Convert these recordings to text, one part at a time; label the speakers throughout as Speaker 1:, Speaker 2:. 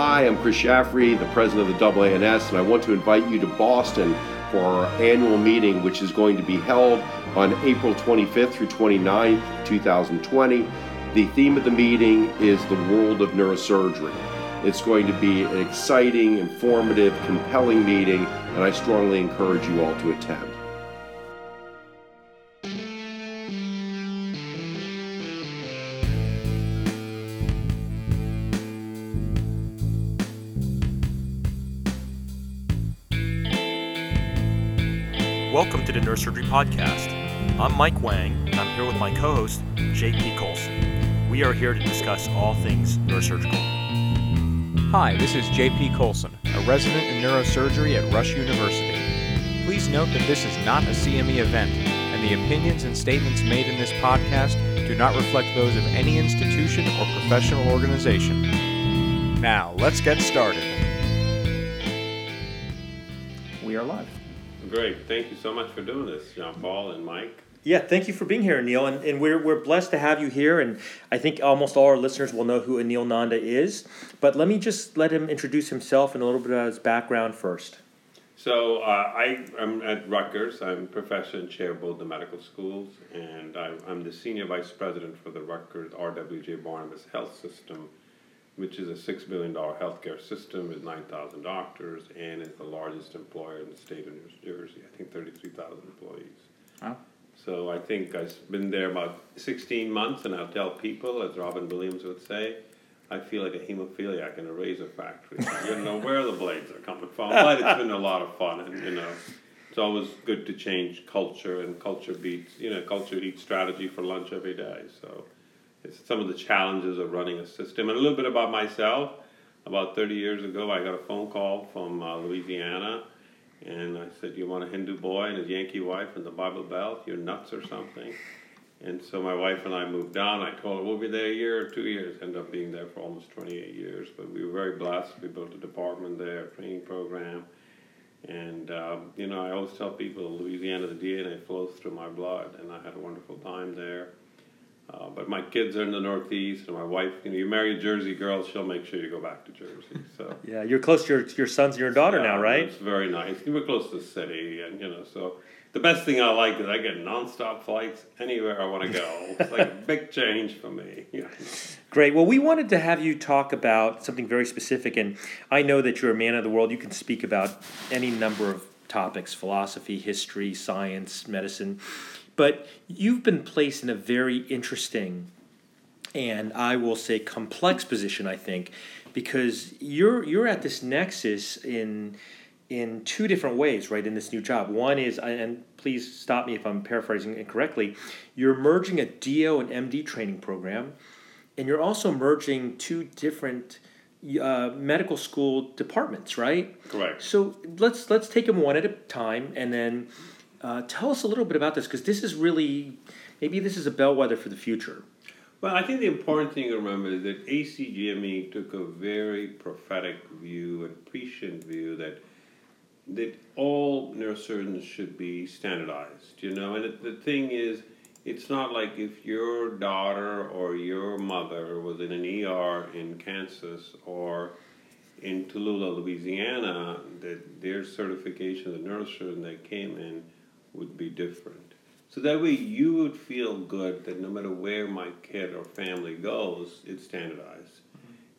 Speaker 1: Hi, I'm Chris Shaffrey, the president of the AANS, and I want to invite you to Boston for our annual meeting, which is going to be held on April 25th through 29th, 2020. The theme of the meeting is the world of neurosurgery. It's going to be an exciting, informative, compelling meeting, and I strongly encourage you all to attend.
Speaker 2: Welcome to the Neurosurgery Podcast. I'm Mike Wang, and I'm here with my co host, JP Kolcun. We are here to discuss all things neurosurgical.
Speaker 3: Hi, this is JP Kolcun, a resident in neurosurgery at Rush University. Please note that this is not a CME event, and the opinions and statements made in this podcast do not reflect those of any institution or professional organization. Now, let's get started.
Speaker 4: We are live.
Speaker 5: Great. Thank you so much for doing this, John Paul and Mike.
Speaker 4: Yeah, thank you for being here, Neil. And, and we're, we're blessed to have you here. And I think almost all our listeners will know who Anil Nanda is. But let me just let him introduce himself and a little bit about his background first.
Speaker 5: So uh, I am at Rutgers. I'm professor and chair of both the medical schools, and I, I'm the senior vice president for the Rutgers R.W.J. Barnabas Health System, which is a six billion dollar healthcare system with nine thousand doctors, and is the largest employer in the state of New Jersey. I think thirty three thousand employees.
Speaker 4: Wow.
Speaker 5: So I think I've been there about 16 months, and I'll tell people, as Robin Williams would say, I feel like a hemophiliac in a razor factory. you don't know where the blades are coming from, but it's been a lot of fun, and you know, it's always good to change culture, and culture beats, you know, culture eats strategy for lunch every day. So some of the challenges of running a system, and a little bit about myself. About 30 years ago, I got a phone call from uh, Louisiana and I said, You want a Hindu boy and his Yankee wife in the Bible Belt? You're nuts or something? And so my wife and I moved down. I told her we'll be there a year or two years. Ended up being there for almost 28 years. But we were very blessed. We built a department there, a training program. And, um, you know, I always tell people Louisiana, the DNA flows through my blood. And I had a wonderful time there. Uh, but my kids are in the Northeast, and my wife, you know, you marry a Jersey girl, she'll make sure you go back to Jersey. So
Speaker 4: Yeah, you're close to your, your sons and your daughter
Speaker 5: yeah,
Speaker 4: now, right?
Speaker 5: It's very nice. We're close to the city, and you know, so the best thing I like is I get nonstop flights anywhere I want to go. it's like a big change for me. Yeah.
Speaker 4: Great. Well, we wanted to have you talk about something very specific, and I know that you're a man of the world. You can speak about any number of topics philosophy, history, science, medicine. But you've been placed in a very interesting and I will say complex position, I think, because you're you're at this nexus in in two different ways, right? In this new job, one is, and please stop me if I'm paraphrasing incorrectly. You're merging a DO and MD training program, and you're also merging two different uh, medical school departments, right?
Speaker 5: Correct.
Speaker 4: So let's let's take them one at a time, and then uh, tell us a little bit about this because this is really maybe this is a bellwether for the future.
Speaker 5: Well, I think the important thing to remember is that ACGME took a very prophetic view and prescient view that that all neurosurgeons should be standardized. You know, and it, the thing is, it's not like if your daughter or your mother was in an ER in Kansas or in Tallulah, Louisiana, that their certification as a neurosurgeon that came in be different. So that way you would feel good that no matter where my kid or family goes, it's standardized.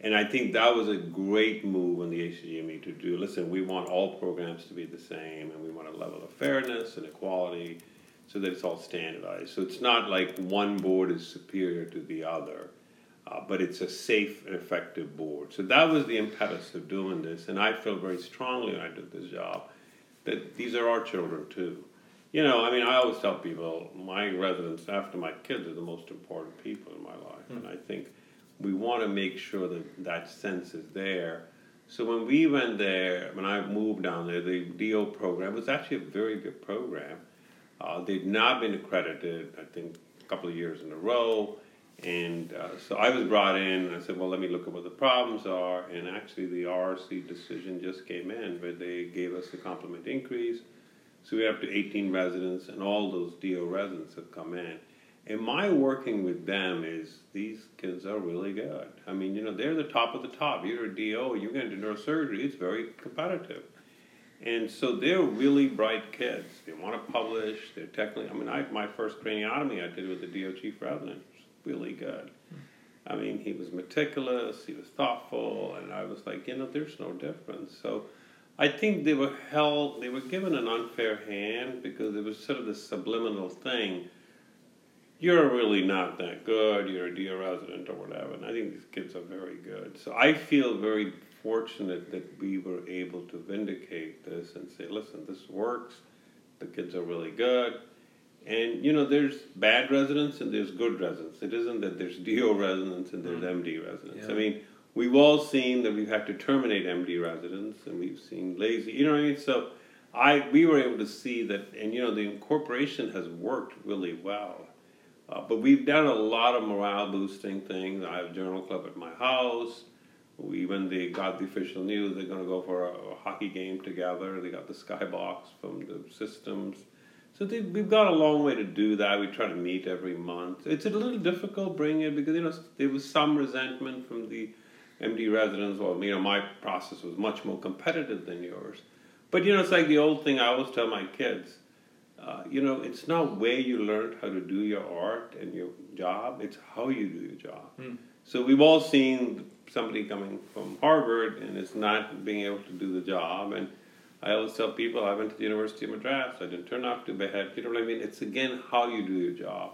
Speaker 5: And I think that was a great move on the ACGME to do. Listen, we want all programs to be the same, and we want a level of fairness and equality so that it's all standardized. So it's not like one board is superior to the other, uh, but it's a safe and effective board. So that was the impetus of doing this, and I feel very strongly when I did this job that these are our children too. You know, I mean, I always tell people my residents after my kids are the most important people in my life, mm. and I think we want to make sure that that sense is there. So when we went there, when I moved down there, the DO program was actually a very good program. Uh, they'd not been accredited, I think, a couple of years in a row. And uh, so I was brought in, and I said, well, let me look at what the problems are. And actually, the RRC decision just came in, where they gave us a complement increase. So we're up to 18 residents, and all those DO residents have come in. And my working with them is these kids are really good. I mean, you know, they're the top of the top. You're a DO, you get into neurosurgery, it's very competitive. And so they're really bright kids. They want to publish. They're technically, I mean, I, my first craniotomy I did with the DO chief resident was really good. I mean, he was meticulous, he was thoughtful, and I was like, you know, there's no difference. So I think they were held, they were given an unfair hand because it was sort of this subliminal thing you're really not that good, you're a DO resident or whatever. And I think these kids are very good. So I feel very fortunate that we were able to vindicate this and say, listen, this works, the kids are really good. And you know, there's bad residents and there's good residents. It isn't that there's DO residents and there's mm. MD residents. Yeah. I mean, we've all seen that we've had to terminate MD residents and we've seen lazy, you know what I mean? So I we were able to see that, and you know, the incorporation has worked really well. Uh, but we've done a lot of morale boosting things. I have a journal club at my house. We, when they got the official news, they're going to go for a, a, hockey game together. They got the skybox from the systems. So they, we've got a long way to do that. We try to meet every month. It's a little difficult bringing it because you know there was some resentment from the MD residents. Well, you know my process was much more competitive than yours. But you know it's like the old thing I always tell my kids uh, you know, it's not where you learned how to do your art and your job, it's how you do your job. Mm. So we've all seen somebody coming from Harvard and it's not being able to do the job. And I always tell people I went to the University of Madras, I didn't turn out to be head. You know what I mean? It's again how you do your job.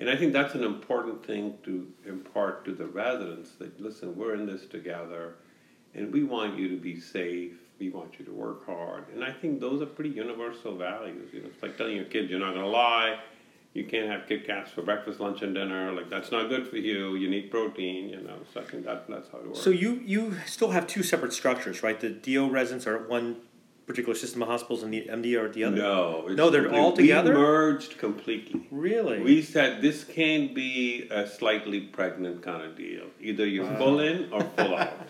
Speaker 5: And I think that's an important thing to impart to the residents that listen, we're in this together and we want you to be safe we want you to work hard. And I think those are pretty universal values. You know, it's like telling your kids you're not to lie. You can't have Kit Kats for breakfast, lunch, and dinner. Like that's not good for you. You need protein. You know, so I think that that's how it works.
Speaker 4: So you you still have two separate structures, right? The DO residents are at one particular system of hospitals, and the MD at the other.
Speaker 5: No,
Speaker 4: no, they're all together.
Speaker 5: Merged completely.
Speaker 4: Really?
Speaker 5: We said this can't be a slightly pregnant kind of deal. Either you're wow. full in or full out.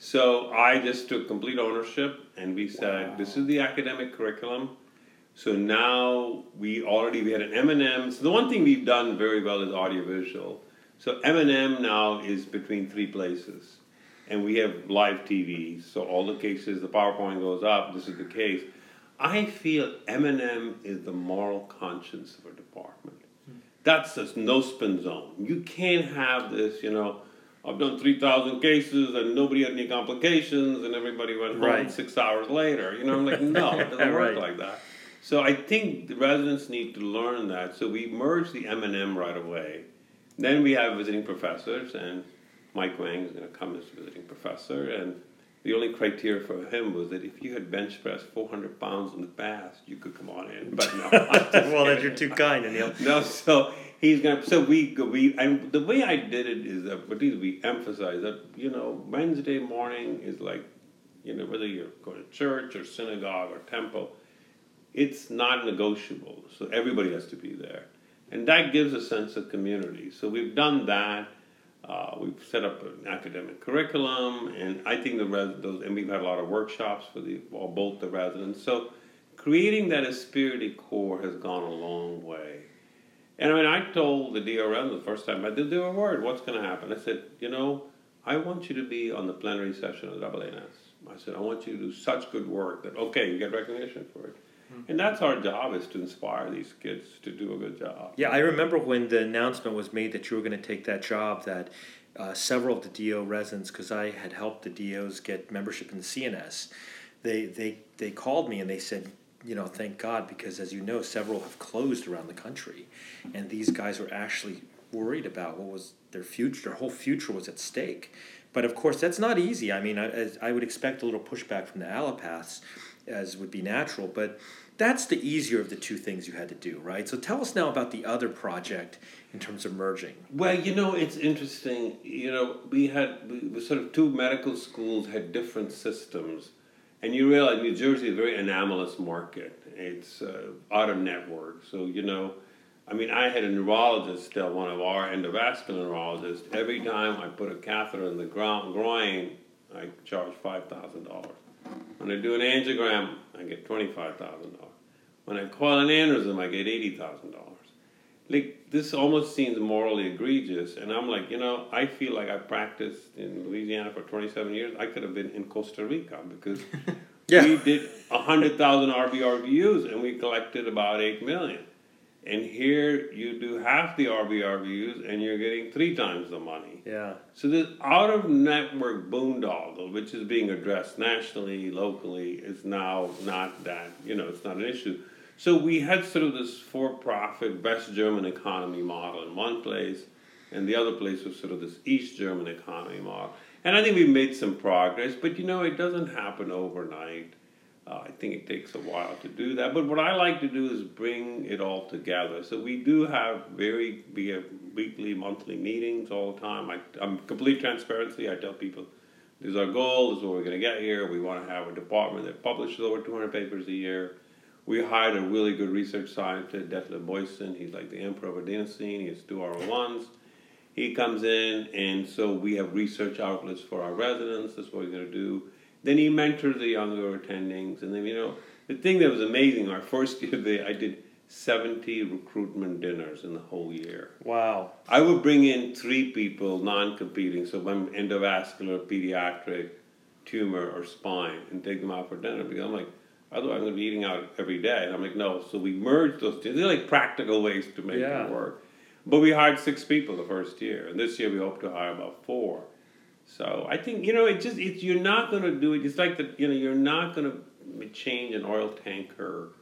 Speaker 5: So I just took complete ownership and we said, wow. this is the academic curriculum. So now we already we had an M&M. So the one thing we've done very well is audiovisual. So M&M now is between three places. And we have live TV. So all the cases, the PowerPoint goes up. This is the case. I feel M&M is the moral conscience of a department. Hmm. That's a no spin zone. You can't have this, you know, I've done 3,000 cases and nobody had any complications and everybody went home right. six hours later. You know, I'm like, no, it doesn't work like that. So I think the residents need to learn that. So we merge the M&M right away. Then we have visiting professors, and Mike Wang is going to come as a visiting professor. And the only criteria for him was that if you had bench pressed 400 pounds in the past, you could come on in. But no.
Speaker 4: well, that you're too kind, Anil.
Speaker 5: No, so he's gonna. So we we and the way I did it is that, but we emphasize that you know Wednesday morning is like, you know, whether you're going to church or synagogue or temple, it's not negotiable. So everybody has to be there, and that gives a sense of community. So we've done that. Uh, we've set up an academic curriculum, and I think the res- those, and we've had a lot of workshops for the well, both the residents. So creating that esprit core has gone a long way. And I mean, I told the DRM the first time I did do a word, what's going to happen? I said, you know, I want you to be on the plenary session of the AANS. I said, I want you to do such good work that, okay, you get recognition for it. And that's our job is to inspire these kids to do a good job.
Speaker 4: Yeah, I remember when the announcement was made that you were going to take that job, that uh, several of the DO residents, because I had helped the DOs get membership in the CNS, they, they, they called me and they said, you know, thank God, because as you know, several have closed around the country, and these guys were actually worried about what was their future. Their whole future was at stake. But of course, that's not easy. I mean, I, I would expect a little pushback from the allopaths, as would be natural. But that's the easier of the two things you had to do, right? So tell us now about the other project in terms of merging.
Speaker 5: Well, you know, it's interesting. You know, we had we, sort of two medical schools had different systems and you realize New Jersey is a very anomalous market. It's uh, out of network. So, you know, I mean, I had a neurologist tell one of our endovascular neurologists every time I put a catheter in the groin, groin I charge $5,000. When I do an angiogram, I get $25,000. When I coil an aneurysm, I get $80,000. like this almost seems morally egregious. And I'm like, you know, I feel like I practiced in Louisiana for 27 years. I could have been in Costa Rica because
Speaker 4: Yeah.
Speaker 5: we did 100,000 RBRVUs and we collected about 8 million. And here you do half the RBRVUs and you're getting three times the money.
Speaker 4: Yeah.
Speaker 5: So this out of network boondoggle, which is being addressed nationally, locally, is now not that, you know, it's not an issue. So we had sort of this for profit West German economy model in one place, and the other place was sort of this East German economy model. And I think we made some progress, but you know, it doesn't happen overnight. Uh, I think it takes a while to do that. But what I like to do is bring it all together. So we do have very we have weekly, monthly meetings all the time. I, I'm complete transparency. I tell people this is our goal. This is what we're going to get here. We want to have a department that publishes over 200 papers a year. We hired a really good research scientist, Detlev Boison. He's like the emperor of adenosine. He has two R01s. He comes in, and so we have research outlets for our residents. That's what we're going to do. Then he mentors the younger attendings, and then you know the thing that was amazing. Our first year, they, I did 70 recruitment dinners in the whole year.
Speaker 4: Wow.
Speaker 5: I would bring in three people, non-competing, so one endovascular, pediatric, tumor, or spine, and take them out for dinner. Because I'm like, otherwise I'm going to be eating out every day. And I'm like, no. So we merged those two. They're like practical ways to make
Speaker 4: Yeah.
Speaker 5: it work. But we hired six people the first year, and this year we hope to hire about four. So I think you know it just it's you're not going to do it. It's like that you know you're not going to change an oil tanker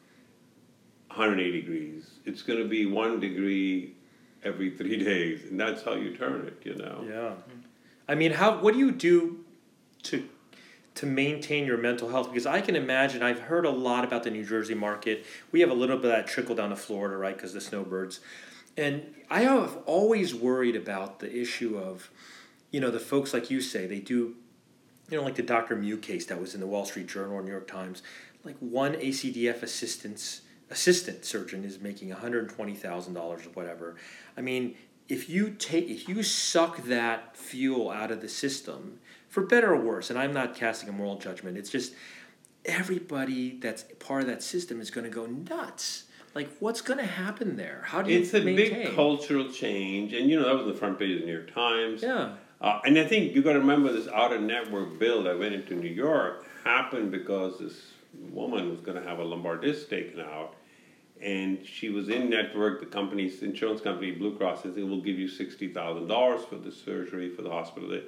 Speaker 5: 180 degrees. It's going to be one degree every three days, and that's how you turn it. You know.
Speaker 4: Yeah. I mean, how? What do you do to to maintain your mental health? Because I can imagine. I've heard a lot about the New Jersey market. We have a little bit of that trickle down to Florida, right? Because the snowbirds, and I have always worried about the issue of, you know, the folks like you say they do. You know, like the Dr. Mew case that was in the Wall Street Journal or New York Times, like one ACDF assistant's assistant surgeon is making $120,000 or whatever. I mean, if you take if you suck that fuel out of the system, for better or worse, and I'm not casting a moral judgment, it's just everybody that's part of that system is going to go nuts. Like, what's going to happen there? How do you
Speaker 5: It's a
Speaker 4: maintain?
Speaker 5: big cultural change, and you know that was the front page of the New York Times.
Speaker 4: Yeah.
Speaker 5: Uh, and I think you got to remember this out of network bill that went into New York happened because this woman was going to have a lumbar disc taken out, and she was in network. The company's insurance company, Blue Cross, says it will give you sixty thousand dollars for the surgery for the hospital.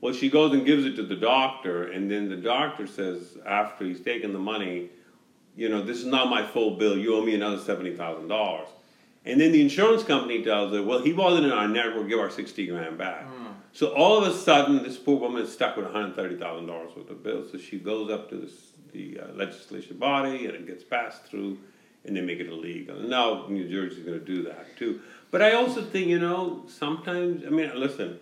Speaker 5: Well, she goes and gives it to the doctor, and then the doctor says after he's taken the money, you know, this is not my full bill. You owe me another seventy thousand dollars. And then the insurance company tells her, well, he wasn't in our network, give our 60 grand back. So all of a sudden, this poor woman is stuck with $130,000 worth of bills. So she goes up to this, the uh, legislation body and it gets passed through and they make it illegal. And now New Jersey's going to do that too. But I also think, you know, sometimes, I mean, listen,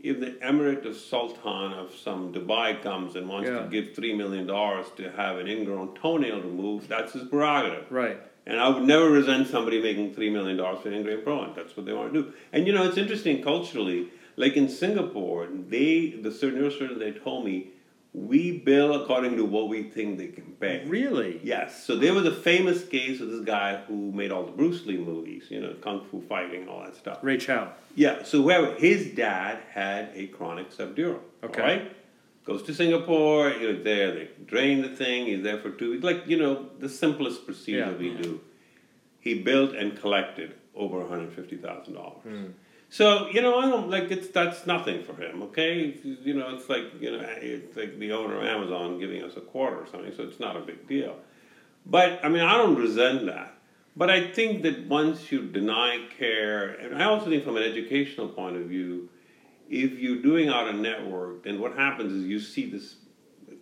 Speaker 5: if the Emirate of Sultan of some Dubai comes and wants
Speaker 4: Yeah.
Speaker 5: to give $3 million to have an ingrown toenail removed, that's his prerogative.
Speaker 4: Right.
Speaker 5: And I would never resent somebody making three million dollars for an ingrained pro, that's what they want to do. And you know, it's interesting culturally. Like in Singapore, they the neurosurgeons they told me we bill according to what we think they can pay.
Speaker 4: Really?
Speaker 5: Yes. So there was a famous case of this guy who made all the Bruce Lee movies, you know, kung fu fighting all that stuff.
Speaker 4: Ray Chow.
Speaker 5: Yeah, so whoever his dad had a chronic subdural.
Speaker 4: Okay.
Speaker 5: Right? Goes to Singapore, you're there, they drain the thing, he's there for two weeks. Like, you know, the simplest procedure
Speaker 4: Yeah.
Speaker 5: we do. He built and collected over $150,000.
Speaker 4: Hmm.
Speaker 5: So, you know, I don't like it's that's nothing for him, okay? You know, it's like, you know, it's like the owner of Amazon giving us a quarter or something, so it's not a big deal. But I mean, I don't resent that. But I think that once you deny care, and I also think from an educational point of view, if you're doing out a network, then what happens is you see this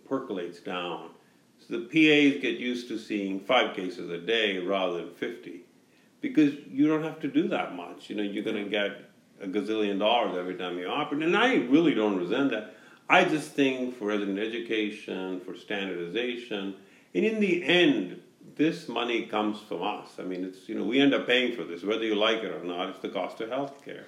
Speaker 5: percolates down. So the PAs get used to seeing five cases a day rather than 50 because you don't have to do that much. You know, you're going to get a gazillion dollars every time you operate. And I really don't resent that. I just think for resident education, for standardization, and in the end, this money comes from us. I mean, it's, you know, we end up paying for this, whether you like it or not, it's the cost of healthcare.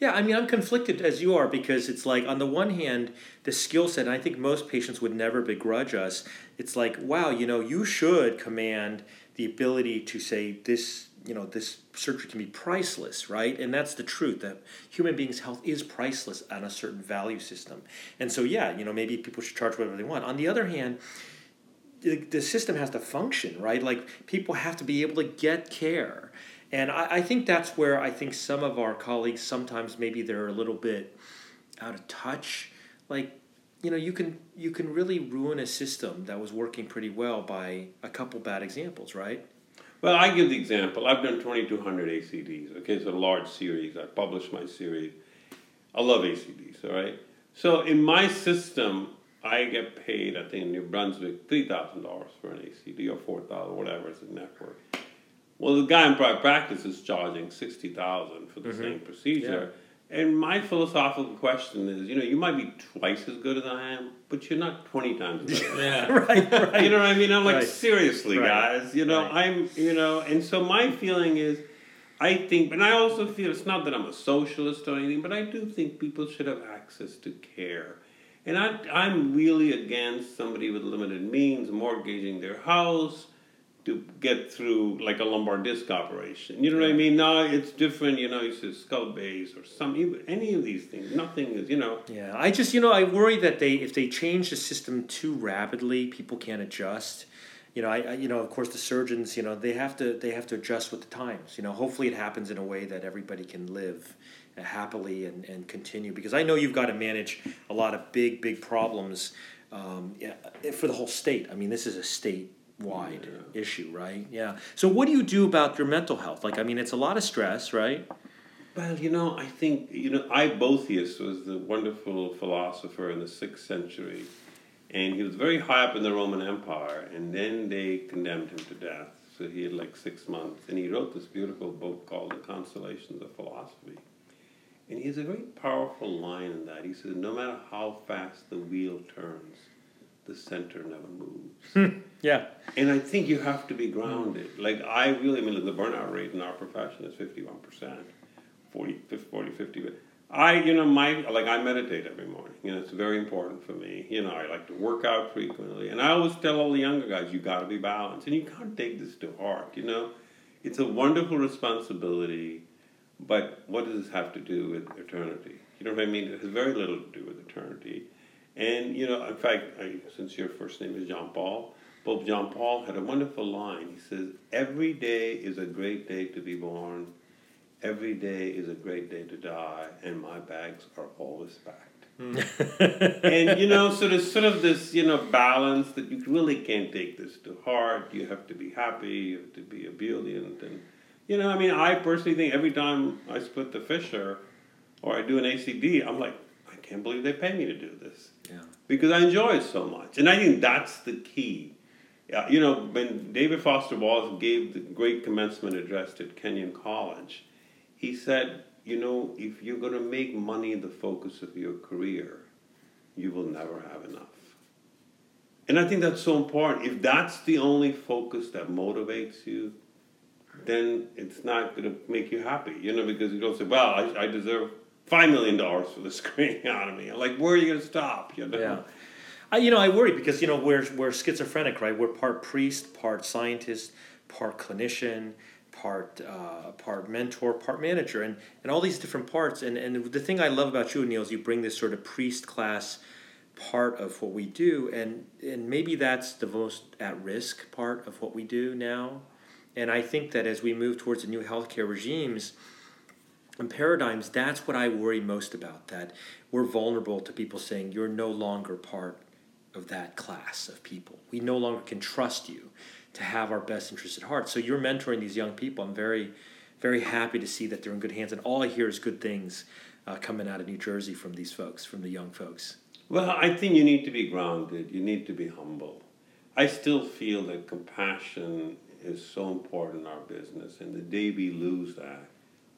Speaker 4: Yeah, I mean, I'm conflicted as you are because it's like, on the one hand, the skill set, and I think most patients would never begrudge us. It's like, wow, you know, you should command the ability to say, this you know this surgery can be priceless right? And that's the truth that human beings health is priceless on a certain value system. And so yeah you know maybe people should charge whatever they want. On the other hand the, the system has to function right? Like people have to be able to get care. And I, I think that's where i think some of our colleagues sometimes maybe they're a little bit out of touch. Like you know you can you can really ruin a system that was working pretty well by a couple bad examples right
Speaker 5: Well, I give the example. I've done 2,200 ACDs. Okay, it's a large series. I published my series. I love ACDs, all right? So in my system, I get paid, I think in New Brunswick, $3,000 for an ACD or 4000 whatever, it's a network. Well, the guy in private practice is charging 60000 for the mm-hmm. same procedure. And my philosophical question is, you know, you might be twice as good as I am, but you're not 20 times better.
Speaker 4: yeah right right
Speaker 5: You know what I mean? I'm like,
Speaker 4: Right.
Speaker 5: seriously,
Speaker 4: Right.
Speaker 5: guys. You know,
Speaker 4: Right.
Speaker 5: I'm, you know, and so my feeling is, I think, and I also feel it's not that I'm a socialist or anything, but I do think people should have access to care. And I, I'm really against somebody with limited means mortgaging their house to get through like a lumbar disc operation. You know what I mean? No, it's different. You know, it's a skull base or some any of these things. Nothing is, you know.
Speaker 4: Yeah, I just you know I worry that they if they change the system too rapidly, people can't adjust. You know, I, I you know of course the surgeons you know they have to they have to adjust with the times. You know, hopefully it happens in a way that everybody can live uh, happily and, and continue because I know you've got to manage a lot of big big problems um, yeah, for the whole state. I mean, this is a state wide issue, right? Yeah. So what do you do about your mental health? Like, I mean, it's a lot of stress, right?
Speaker 5: Well, you know, I think, you know, I. Boethius was the wonderful philosopher in the sixth century, and he was very high up in the Roman Empire, and then they condemned him to death. So he had like six months, and he wrote this beautiful book called The Consolations of Philosophy. And he has a very powerful line in that. He says, No matter how fast the wheel turns, the center never moves.
Speaker 4: Hmm, yeah.
Speaker 5: And I think you have to be grounded. Like I really, I mean, the burnout rate in our profession is fifty-one percent, 40, 50, 40, 50. But I, you know, my like I meditate every morning. You know, it's very important for me. You know, I like to work out frequently, and I always tell all the younger guys, you got to be balanced, and you can't take this to heart. You know, it's a wonderful responsibility, but what does this have to do with eternity? You know what I mean? It has very little to do with eternity. And you know, in fact, I, since your first name is John Paul, Pope John Paul had a wonderful line. He says, "Every day is a great day to be born. Every day is a great day to die, and my bags are always packed." Hmm. and you know, so there's sort of this you know balance that you really can't take this to heart. You have to be happy. You have to be ebullient, and you know, I mean, I personally think every time I split the fissure or I do an ACD, I'm like, I can't believe they pay me to do this. Because I enjoy it so much. And I think that's the key. You know, when David Foster Wallace gave the great commencement address at Kenyon College, he said, you know, if you're going to make money the focus of your career, you will never have enough. And I think that's so important. If that's the only focus that motivates you, then it's not going to make you happy, you know, because you don't say, well, I, I deserve $5 million for this craniotomy. Like, where are you going to stop, you know?
Speaker 4: Yeah. I, you know, I worry because you know we're we're schizophrenic, right? We're part priest, part scientist, part clinician, part uh, part mentor, part manager, and and all these different parts. And and the thing I love about you, Neil, is you bring this sort of priest class part of what we do, and and maybe that's the most at risk part of what we do now. And I think that as we move towards the new healthcare regimes and paradigms, that's what I worry most about. That we're vulnerable to people saying you're no longer part of that class of people. We no longer can trust you to have our best interests at heart. So you're mentoring these young people. I'm very, very happy to see that they're in good hands. And all I hear is good things uh, coming out of New Jersey from these folks, from the young folks.
Speaker 5: Well, I think you need to be grounded. You need to be humble. I still feel that compassion is so important in our business, and the day we lose that,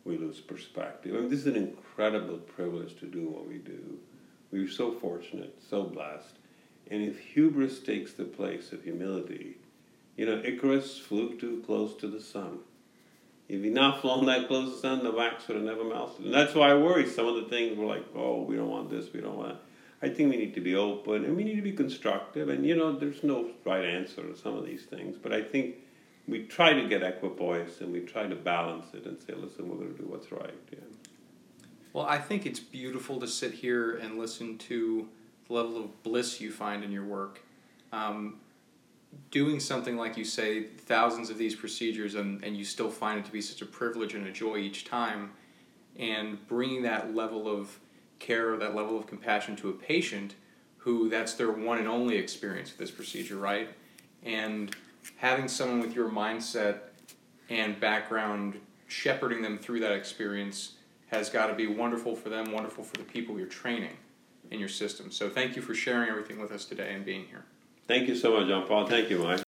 Speaker 5: we lose perspective. I mean, this is an incredible privilege to do what we do. We're so fortunate, so blessed. And if hubris takes the place of humility, you know, Icarus flew too close to the sun. If he'd not flown that close to the sun, the wax would have never melted. And that's why I worry. Some of the things were like, oh, we don't want this, we don't want that. I think we need to be open and we need to be constructive. And, you know, there's no right answer to some of these things. But I think we try to get equipoise and we try to balance it and say, listen, we're going to do what's right. Yeah.
Speaker 3: Well, I think it's beautiful to sit here and listen to the level of bliss you find in your work. Um, doing something like you say, thousands of these procedures, and, and you still find it to be such a privilege and a joy each time, and bringing that level of care, that level of compassion to a patient who that's their one and only experience with this procedure, right? And having someone with your mindset and background shepherding them through that experience has got to be wonderful for them, wonderful for the people you're training in your system. So thank you for sharing everything with us today and being here.
Speaker 5: Thank you so much, John Paul. Thank you, Mike.